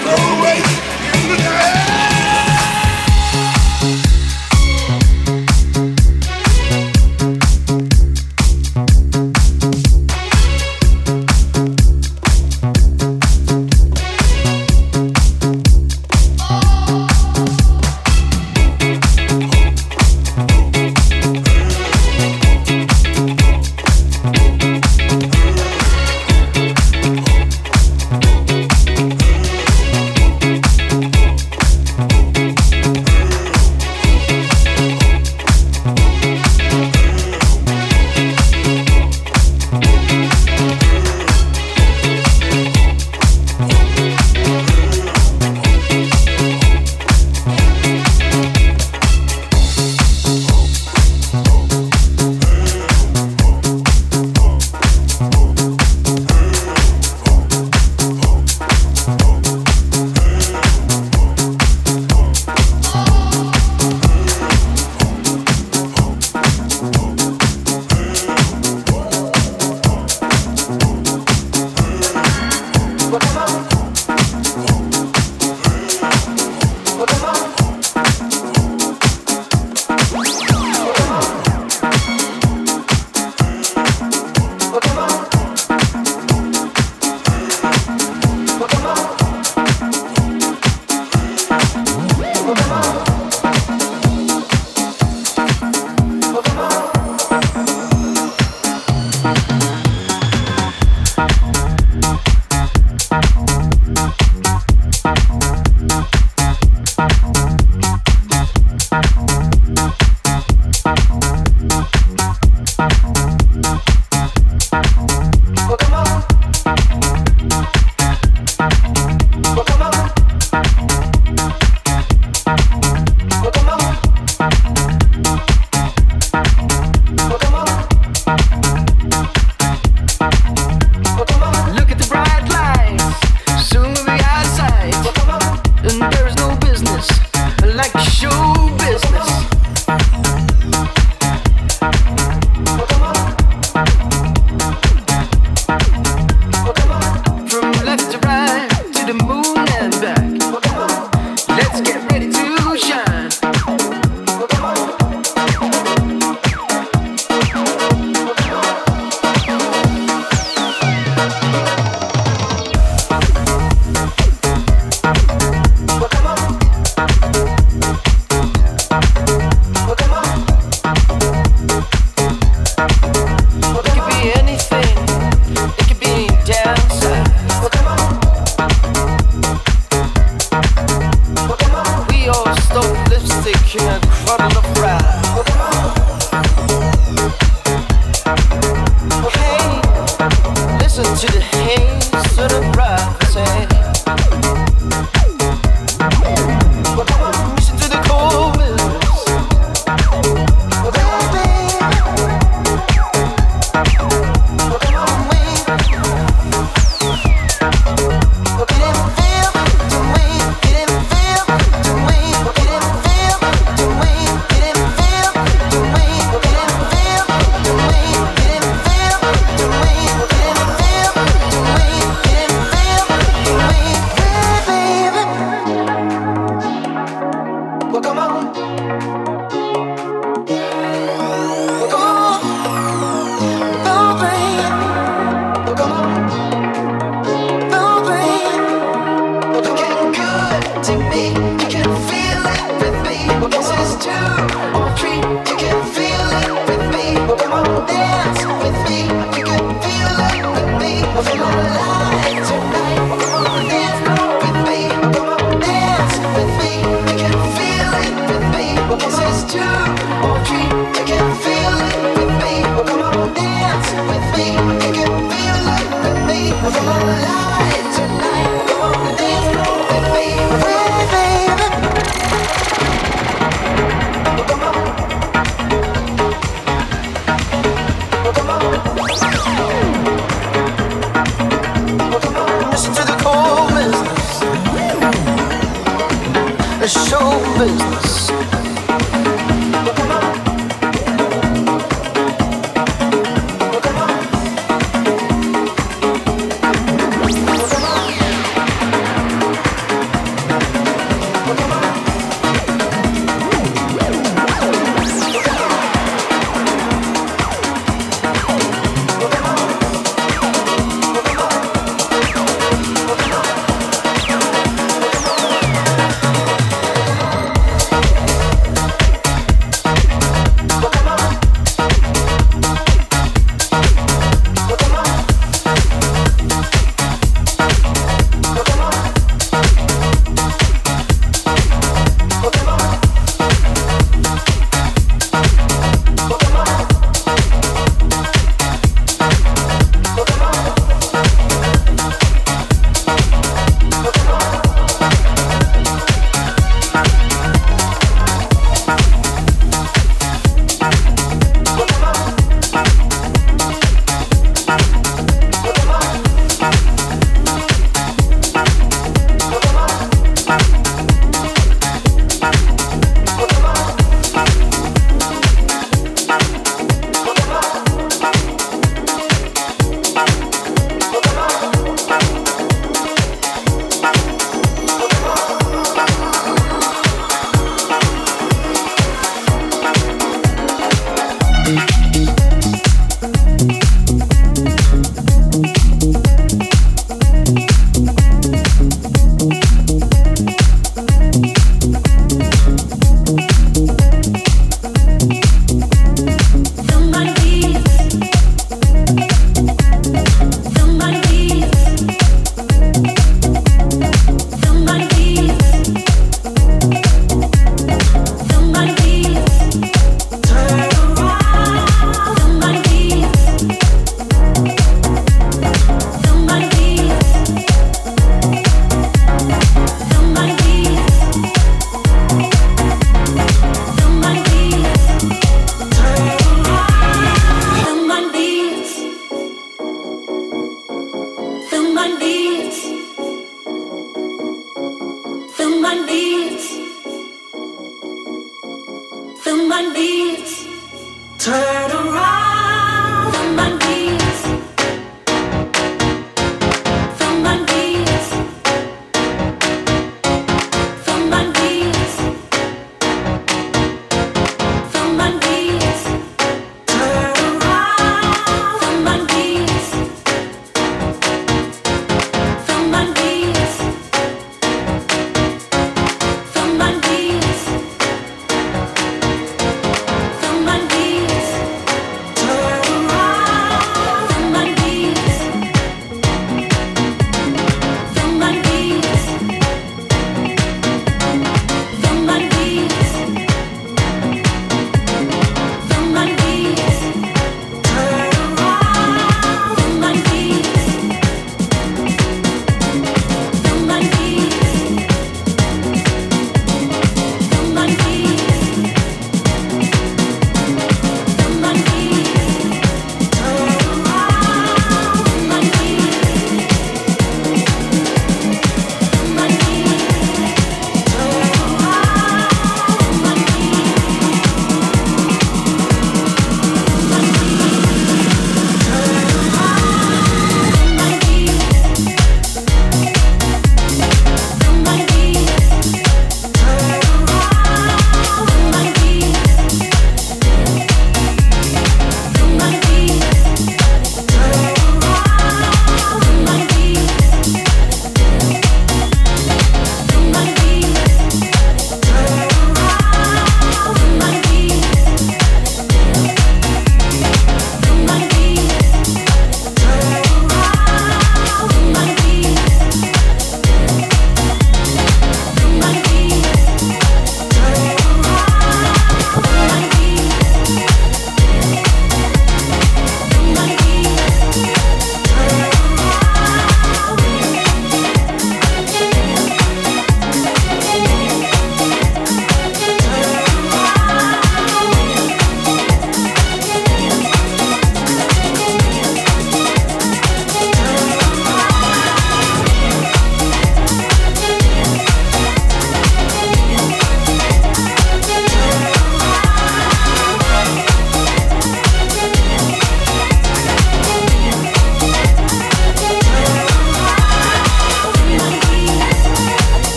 No way, you Música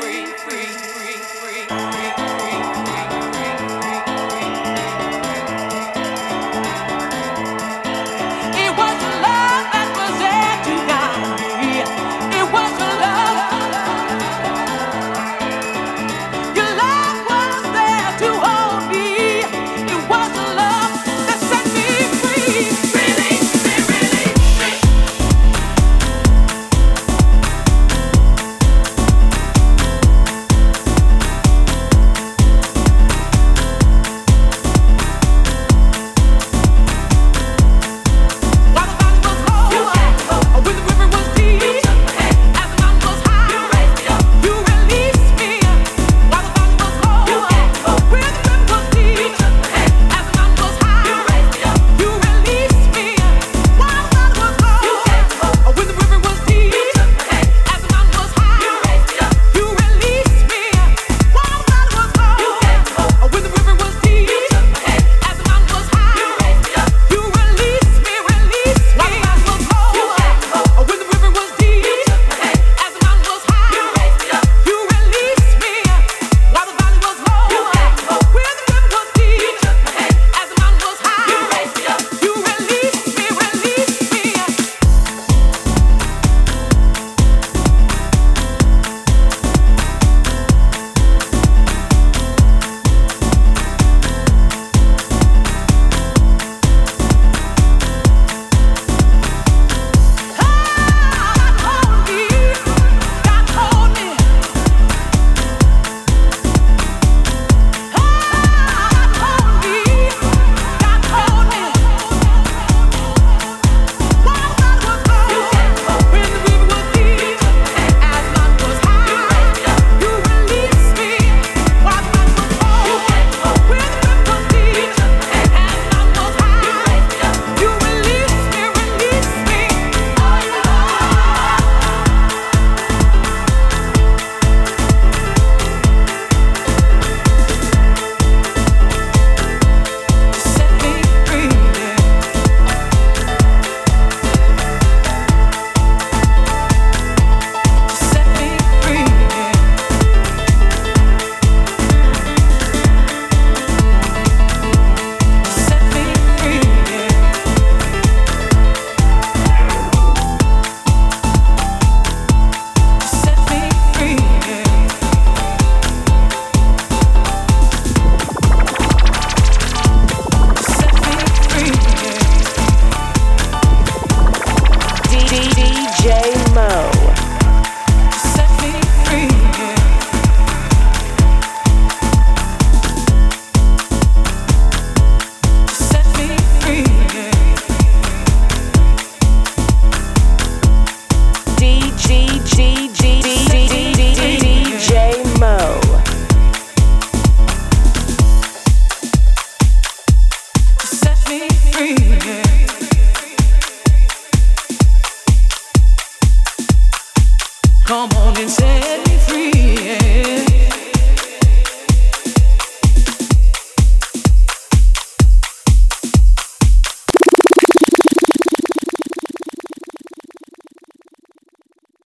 Free.